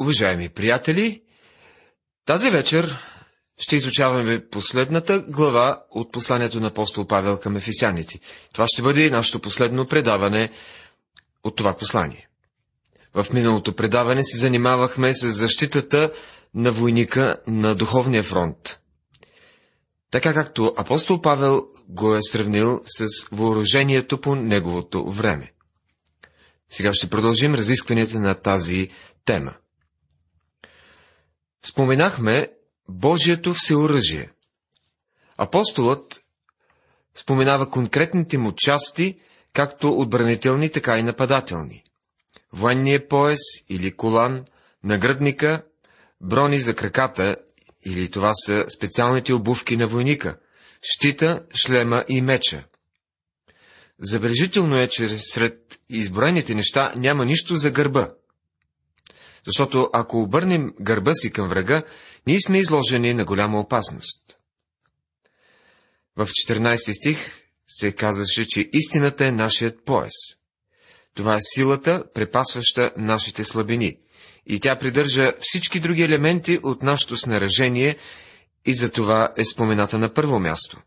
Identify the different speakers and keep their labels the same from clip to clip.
Speaker 1: уважаеми приятели! Тази вечер ще изучаваме последната глава от посланието на апостол Павел към ефисяните. Това ще бъде нашето последно предаване от това послание. В миналото предаване се занимавахме с защитата на войника на духовния фронт. Така както апостол Павел го е сравнил с въоръжението по неговото време. Сега ще продължим разискванията на тази тема. Споменахме Божието всеоръжие. Апостолът споменава критните му части, както отбранителни, така и нападателни. Военния пояс или колан, нагръдника, брони за краката, или това са специалните обувки на войника, щита, шлема и меча. Забележително е, че сред изброените неща няма нищо за гърба. Защото ако обърнем гърба си към врага, ние сме изложени на голяма опасност. В 14 стих се казваше, че истината е нашият пояс. Това е силата, препасваща нашите слабини, и тя придържа всички други елементи от нашето снаражение и за това е спомената на първо място.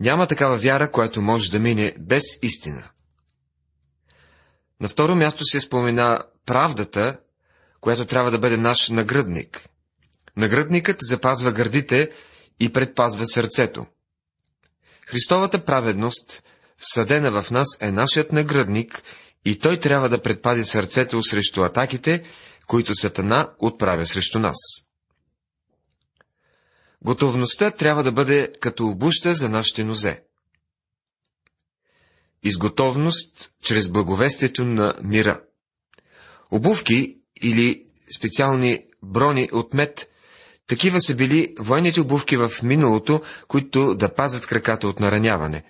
Speaker 1: Няма такава вяра, която може да мине без истина. На второ място се спомена правдата, която трябва да бъде наш нагръдник. Нагръдникът запазва гърдите и предпазва сърцето. Христовата праведност, всъдена в нас, е нашият нагръдник и той трябва да предпази сърцето срещу атаките, които Сатана отправя срещу нас. Готовността трябва да бъде като обуща за нашите нозе. Изготовност чрез благовестието на мира. Обувки или специални брони от мед, такива са били военните обувки в миналото, които да пазят краката от нараняване,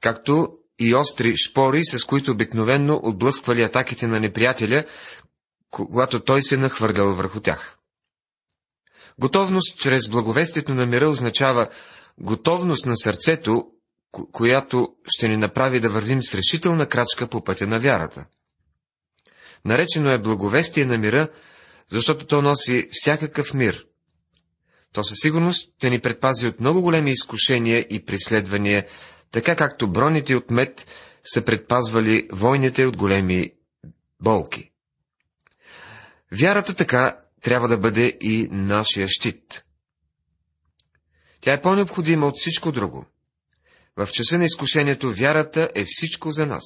Speaker 1: както и остри шпори, с които обикновенно отблъсквали атаките на неприятеля, когато той се нахвърлял върху тях. Готовност чрез благовестието на мира означава готовност на сърцето, която ще ни направи да вървим с решителна крачка по пътя на вярата. Наречено е благовестие на мира, защото то носи всякакъв мир. То със сигурност ще ни предпази от много големи изкушения и преследвания, така както броните от мед са предпазвали войните от големи болки. Вярата така трябва да бъде и нашия щит. Тя е по-необходима от всичко друго. В часа на изкушението вярата е всичко за нас.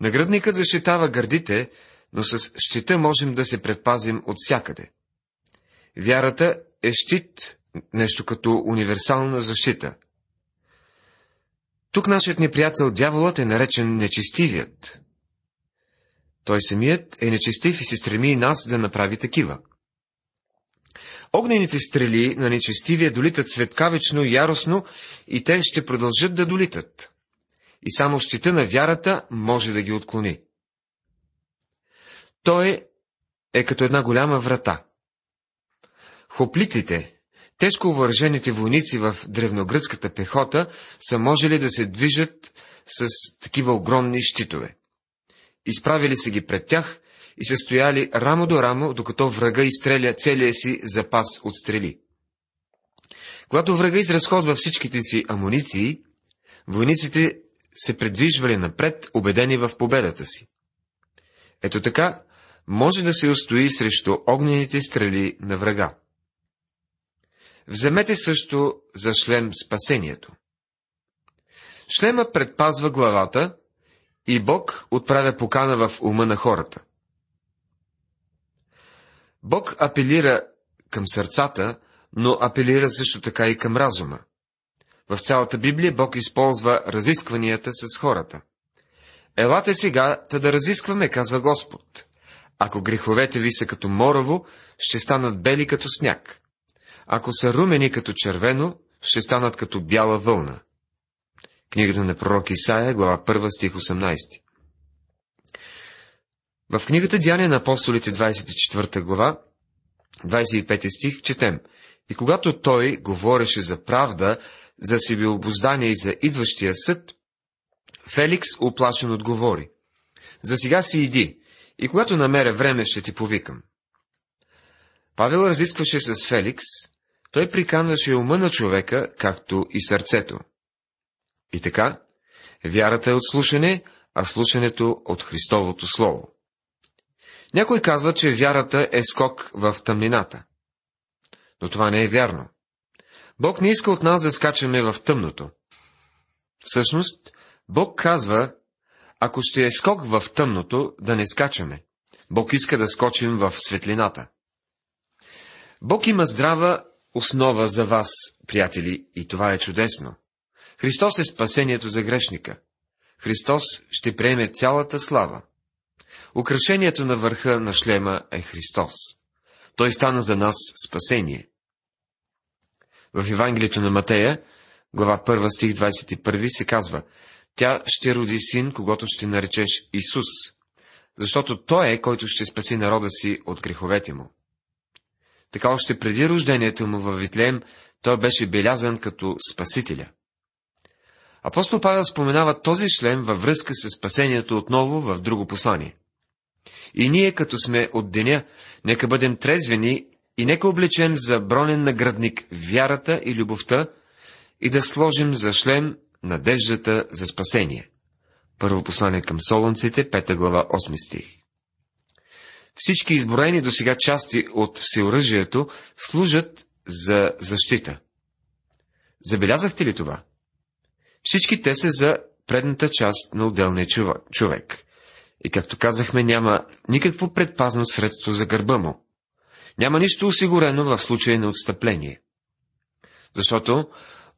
Speaker 1: Наградникът защитава гърдите, но с щита можем да се предпазим от всякъде. Вярата е щит, нещо като универсална защита. Тук нашият неприятел дяволът е наречен нечестивият. Той самият е нечестив и се стреми и нас да направи такива. Огнените стрели на нечестивия долитат светкавично и яростно и те ще продължат да долитат. И само щита на вярата може да ги отклони. Той е като една голяма врата. Хоплитите, тежко въоръжените войници в древногръцката пехота, са можели да се движат с такива огромни щитове. Изправили се ги пред тях и се стояли рамо до рамо, докато врага изстреля целия си запас от стрели. Когато врага изразходва всичките си амуниции, войниците се предвижвали напред, убедени в победата си. Ето така може да се устои срещу огнените стрели на врага. Вземете също за шлем спасението. Шлема предпазва главата и Бог отправя покана в ума на хората. Бог апелира към сърцата, но апелира също така и към разума. В цялата Библия Бог използва разискванията с хората. Елате сега, та да разискваме, казва Господ. Ако греховете ви са като морово, ще станат бели като сняг. Ако са румени като червено, ще станат като бяла вълна. Книгата на пророк Исаия, глава 1, стих 18. В книгата Дяния на апостолите, 24 глава, 25 стих, четем. И когато той говореше за правда, за себеобоздание и за идващия съд, Феликс оплашен отговори. За сега си иди, И когато намеря време, ще ти повикам. Павел разискваше с Феликс, той приканваше ума на човека, както и сърцето. И така, вярата е от слушане, а слушането от Христовото Слово. Някой казва, че вярата е скок в тъмнината. Но това не е вярно. Бог не иска от нас да скачаме в тъмното. Всъщност, Бог казва, ако ще е скок в тъмното, да не скачаме. Бог иска да скочим в светлината. Бог има здрава основа за вас, приятели, и това е чудесно. Христос е спасението за грешника. Христос ще приеме цялата слава. Украшението на върха на шлема е Христос. Той стана за нас спасение. В Евангелието на Матея, глава 1 стих 21 се казва, тя ще роди син, когато ще наречеш Исус, защото Той е, който ще спаси народа си от греховете му. Така още преди рождението му във Витлеем, той беше белязан като Спасителя. Апостол Павел споменава този шлем във връзка с спасението отново в друго послание. И ние, като сме от деня, нека бъдем трезвени и нека облечем за бронен наградник вярата и любовта и да сложим за шлем надеждата за спасение. Първо послание към Солонците, 5 глава, 8 стих. Всички изброени до сега части от всеоръжието служат за защита. Забелязахте ли това? Всички те са за предната част на отделния човек. И както казахме, няма никакво предпазно средство за гърба му. Няма нищо осигурено в случай на отстъпление. Защото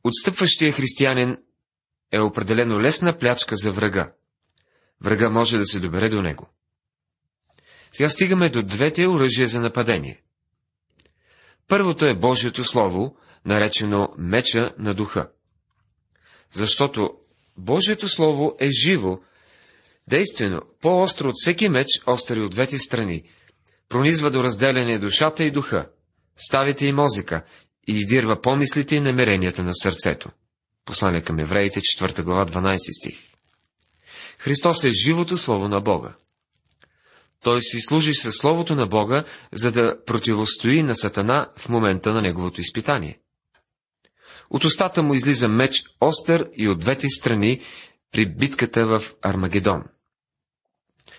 Speaker 1: отстъпващия християнин е определено лесна плячка за врага. Врага може да се добере до него. Сега стигаме до двете оръжия за нападение. Първото е Божието Слово, наречено меча на духа. Защото Божието Слово е живо, действено, по-остро от всеки меч, остри от двете страни, пронизва до разделяне душата и духа, ставите и мозъка и издирва помислите и намеренията на сърцето. Послание към евреите, 4 глава, 12 стих. Христос е живото Слово на Бога. Той си служи със Словото на Бога, за да противостои на Сатана в момента на неговото изпитание. От устата му излиза меч остър и от двете страни при битката в Армагедон.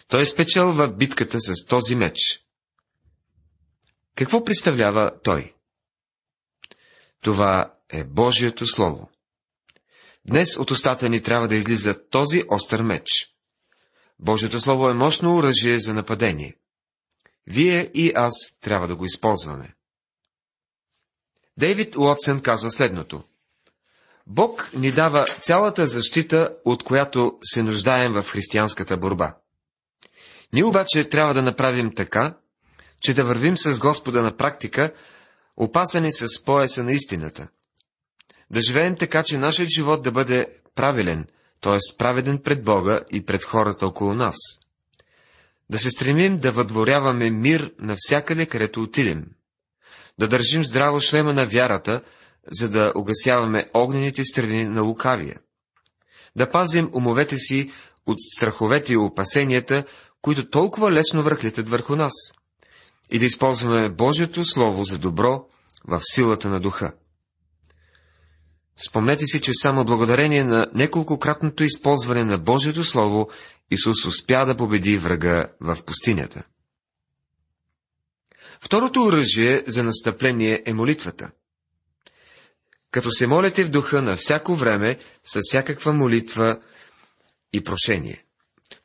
Speaker 1: Той е спечел в битката с този меч. Какво представлява той? Това е Божието Слово. Днес от устата ни трябва да излиза този остър меч. Божието Слово е мощно оръжие за нападение. Вие и аз трябва да го използваме. Дейвид Уотсън казва следното. Бог ни дава цялата защита, от която се нуждаем в християнската борба. Ние обаче трябва да направим така, че да вървим с Господа на практика, опасани с пояса на истината. Да живеем така, че нашият живот да бъде правилен, т.е. праведен пред Бога и пред хората около нас. Да се стремим да въдворяваме мир навсякъде, където отидем. Да държим здраво шлема на вярата, за да угасяваме огнените страни на лукавия. Да пазим умовете си от страховете и опасенията, които толкова лесно върхлитат върху нас. И да използваме Божието Слово за добро в силата на духа. Спомнете си, че само благодарение на неколкократното използване на Божието Слово, Исус успя да победи врага в пустинята. Второто оръжие за настъпление е молитвата. Като се молите в духа на всяко време, с всякаква молитва и прошение.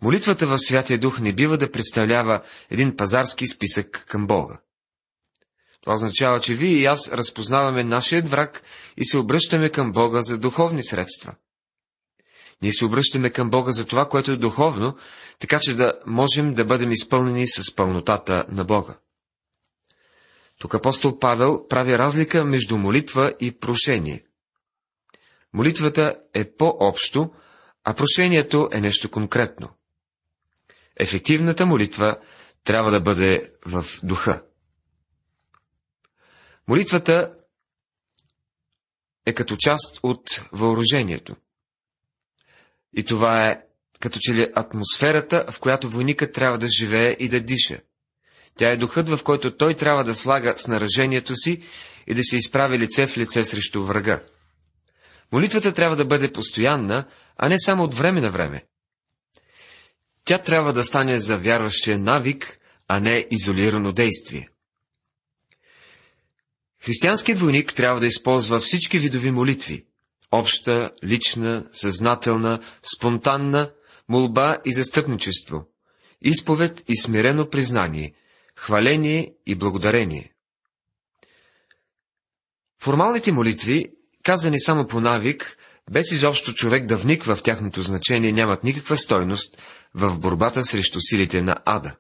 Speaker 1: Молитвата в Святия Дух не бива да представлява един пазарски списък към Бога. Това означава, че вие и аз разпознаваме нашият враг и се обръщаме към Бога за духовни средства. Ние се обръщаме към Бога за това, което е духовно, така че да можем да бъдем изпълнени с пълнотата на Бога. Тук апостол Павел прави разлика между молитва и прошение. Молитвата е по-общо, а прошението е нещо конкретно. Ефективната молитва трябва да бъде в духа. Молитвата е като част от въоръжението. И това е като че ли атмосферата, в която войникът трябва да живее и да диша. Тя е духът, в който той трябва да слага снаражението си и да се изправи лице в лице срещу врага. Молитвата трябва да бъде постоянна, а не само от време на време. Тя трябва да стане за вярващия навик, а не изолирано действие. Християнският войник трябва да използва всички видови молитви – обща, лична, съзнателна, спонтанна, молба и застъпничество, изповед и смирено признание, хваление и благодарение. Формалните молитви, казани само по навик, без изобщо човек да вниква в тяхното значение, нямат никаква стойност в борбата срещу силите на ада.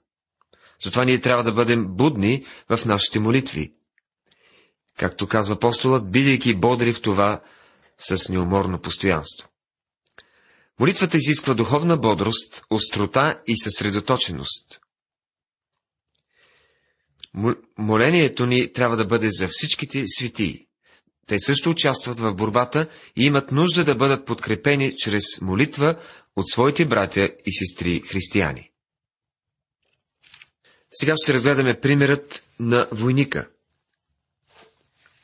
Speaker 1: Затова ние трябва да бъдем будни в нашите молитви. Както казва апостолът, бидейки бодри в това с неуморно постоянство. Молитвата изисква духовна бодрост, острота и съсредоточеност. Молението ни трябва да бъде за всичките светии. Те също участват в борбата и имат нужда да бъдат подкрепени чрез молитва от своите братя и сестри християни. Сега ще разгледаме примерът на войника.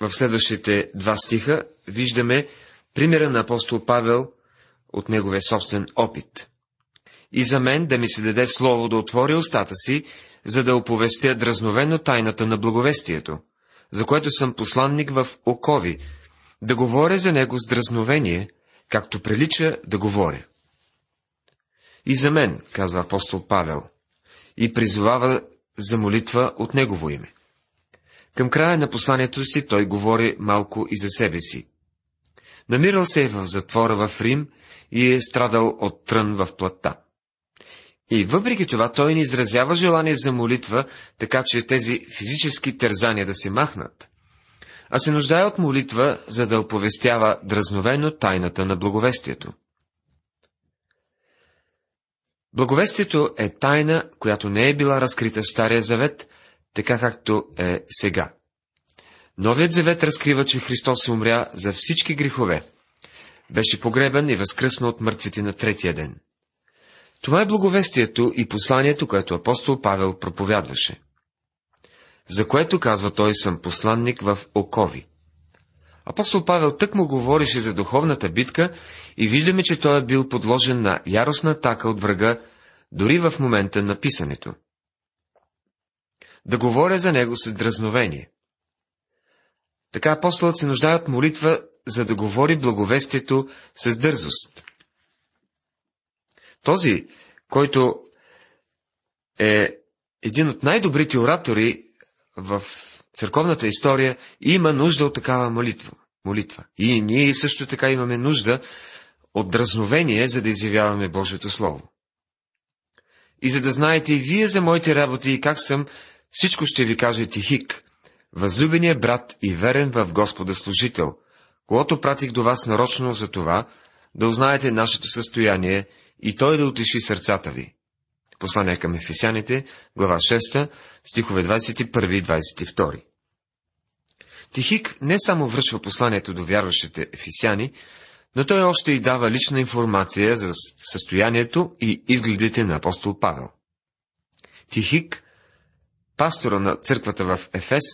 Speaker 1: В следващите два стиха виждаме примера на апостол Павел от неговия собствен опит. И за мен да ми се даде слово да отворя устата си, за да оповестя дразновено тайната на благовестието, за което съм посланник в окови, да говоря за него с дразновение, както прилича да говоря. И за мен, казва апостол Павел, и призовава за молитва от негово име. Към края на посланието си той говори малко и за себе си. Намирал се е в затвора в Рим и е страдал от трън в плътта. И въпреки това той не изразява желание за молитва, така че тези физически тързания да се махнат, а се нуждае от молитва, за да оповестява дразновено тайната на благовестието. Благовестието е тайна, която не е била разкрита в Стария завет, така както е сега. Новият завет разкрива, че Христос умря за всички грехове. Беше погребан и възкръсна от мъртвите на третия ден. Това е благовестието и посланието, което апостол Павел проповядваше. За което, казва той, съм посланник в окови. Апостол Павел тък му говореше за духовната битка и виждаме, че той е бил подложен на яростна атака от врага, дори в момента на писането. Да говоря за него с дразновение. Така апостолът се нуждае от молитва, за да говори благовестието с дързост. Този, който е един от най-добрите оратори в църковната история, има нужда от такава молитва. молитва. И ние също така имаме нужда от дразновение, за да изявяваме Божието Слово. И за да знаете и вие за моите работи и как съм, всичко ще ви каже Тихик, възлюбения брат и верен в Господа служител, когато пратих до вас нарочно за това, да узнаете нашето състояние и той да утеши сърцата ви. Послание към Ефесяните, глава 6, стихове 21 и 22. Тихик не само връчва посланието до вярващите ефесяни, но той още и дава лична информация за състоянието и изгледите на апостол Павел. Тихик, пастора на църквата в Ефес,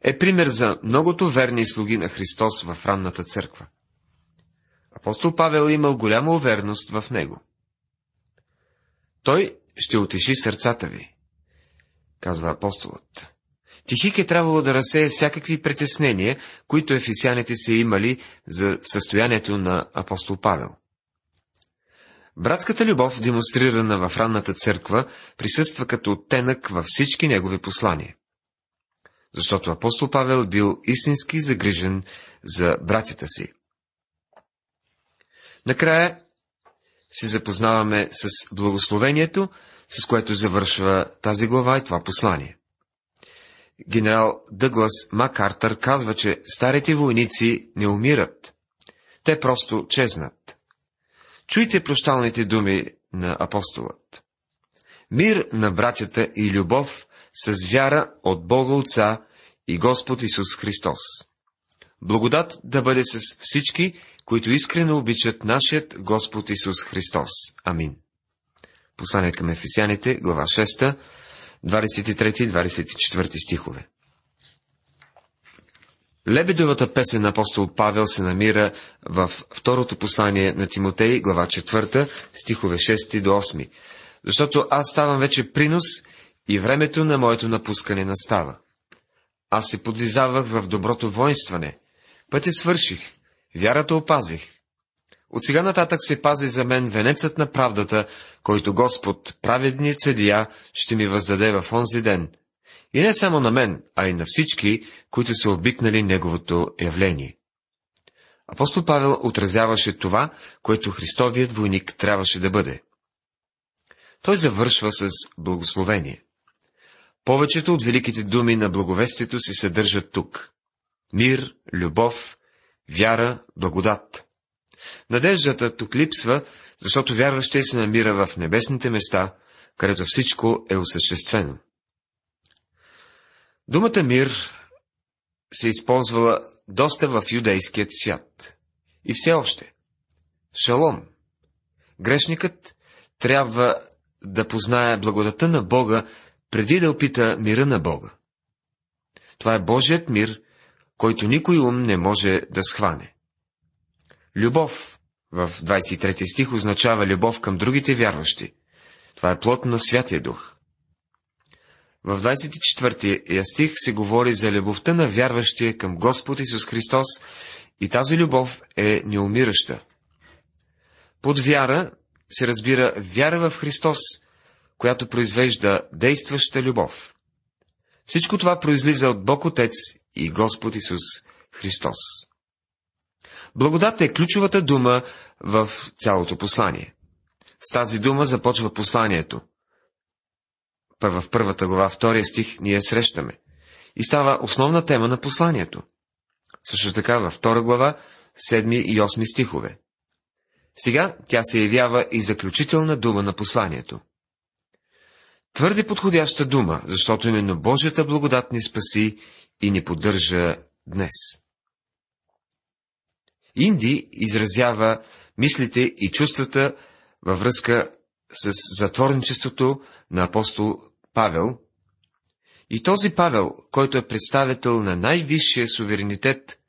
Speaker 1: е пример за многото верни слуги на Христос в ранната църква. Апостол Павел имал голяма увереност в него. Той ще отеши сърцата ви, казва апостолът. Тихик е трябвало да разсее всякакви притеснения, които ефесяните са имали за състоянието на апостол Павел. Братската любов, демонстрирана в ранната църква, присъства като оттенък във всички негови послания. Защото апостол Павел бил истински загрижен за братята си. Накрая се запознаваме с благословението, с което завършва тази глава и това послание. Генерал Дъглас Макартър казва, че старите войници не умират. Те просто чезнат. Чуйте прощалните думи на апостолът. Мир на братята и любов с вяра от Бога Отца и Господ Исус Христос. Благодат да бъде с всички, които искрено обичат нашият Господ Исус Христос. Амин. Послание към Ефесяните, глава 6, 23-24 стихове. Лебедовата песен на апостол Павел се намира в второто послание на Тимотей, глава 4, стихове 6 до 8. Защото аз ставам вече принос и времето на моето напускане настава. Аз се подвизавах в доброто воинстване. Пътя свърших. Вярата опазих. От сега нататък се пази за мен венецът на правдата, който Господ, праведният съдия, ще ми въздаде в онзи ден. И не само на мен, а и на всички, които са обикнали Неговото явление. Апостол Павел отразяваше това, което Христовият войник трябваше да бъде. Той завършва с благословение. Повечето от великите думи на благовестието се съдържат тук. Мир, любов, вяра, благодат. Надеждата тук липсва, защото вярващия се намира в небесните места, където всичко е осъществено. Думата мир се използвала доста в юдейският свят. И все още. Шалом. Грешникът трябва да познае благодата на Бога, преди да опита мира на Бога. Това е Божият мир, който никой ум не може да схване. Любов в 23 стих означава любов към другите вярващи. Това е плод на Святия Дух. В 24 стих се говори за любовта на вярващия към Господ Исус Христос и тази любов е неумираща. Под вяра се разбира вяра в Христос, която произвежда действаща любов. Всичко това произлиза от Бог Отец и Господ Исус Христос. Благодат е ключовата дума в цялото послание. С тази дума започва посланието. В първата глава, втория стих, ние срещаме. И става основна тема на посланието. Също така във втора глава, седми и осми стихове. Сега тя се явява и заключителна дума на посланието. Твърде подходяща дума, защото именно Божията благодат ни спаси и ни поддържа днес. Инди изразява мислите и чувствата във връзка с затворничеството на апостол Павел. И този Павел, който е представител на най-висшия суверенитет,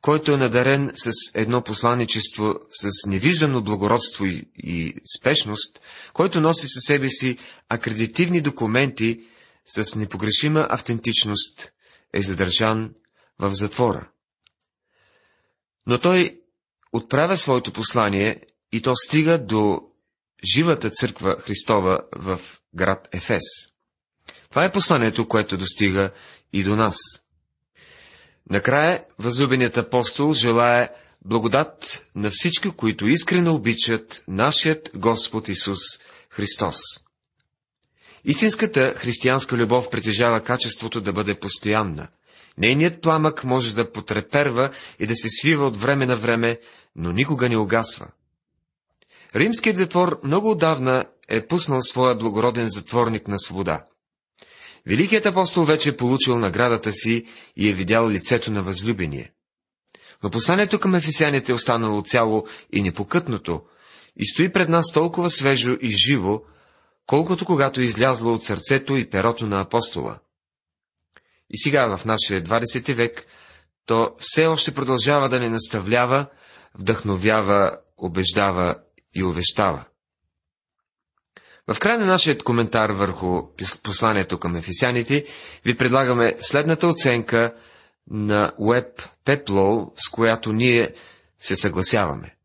Speaker 1: който е надарен с едно посланничество с невиждано благородство и, и спешност, който носи със себе си акредитивни документи с непогрешима автентичност, е задържан в затвора. Но той отправя своето послание и то стига до живата църква Христова в град Ефес. Това е посланието, което достига и до нас. Накрая възлюбеният апостол желая благодат на всички, които искрено обичат нашият Господ Исус Христос. Истинската християнска любов притежава качеството да бъде постоянна. Нейният пламък може да потреперва и да се свива от време на време, но никога не угасва. Римският затвор много отдавна е пуснал своя благороден затворник на свобода. Великият апостол вече е получил наградата си и е видял лицето на възлюбение. Но посланието към ефесяните е останало цяло и непокътното и стои пред нас толкова свежо и живо, колкото когато е излязло от сърцето и перото на апостола. И сега, в нашия 20 век, то все още продължава да не наставлява, вдъхновява, убеждава и увещава. В края на нашия коментар върху посланието към ефесяните ви предлагаме следната оценка на Web Peplow, с която ние се съгласяваме.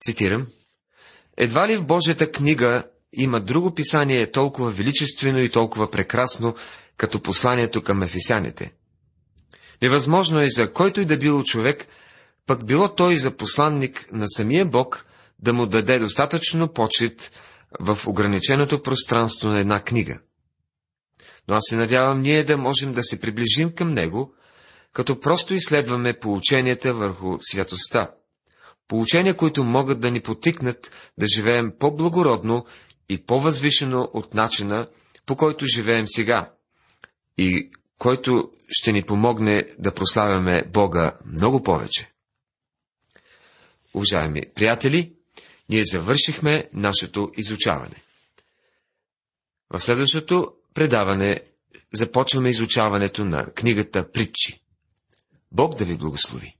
Speaker 1: Цитирам. Едва ли в Божията книга има друго писание толкова величествено и толкова прекрасно, като посланието към ефесяните. Невъзможно е за който и да било човек, пък било той за посланник на самия Бог, да му даде достатъчно почет в ограниченото пространство на една книга. Но аз се надявам ние да можем да се приближим към него, като просто изследваме поученията върху святостта. Поучения, които могат да ни потикнат да живеем по-благородно и по-възвишено от начина, по който живеем сега, и който ще ни помогне да прославяме Бога много повече. Уважаеми приятели, ние завършихме нашето изучаване. В следващото предаване започваме изучаването на книгата Притчи. Бог да ви благослови!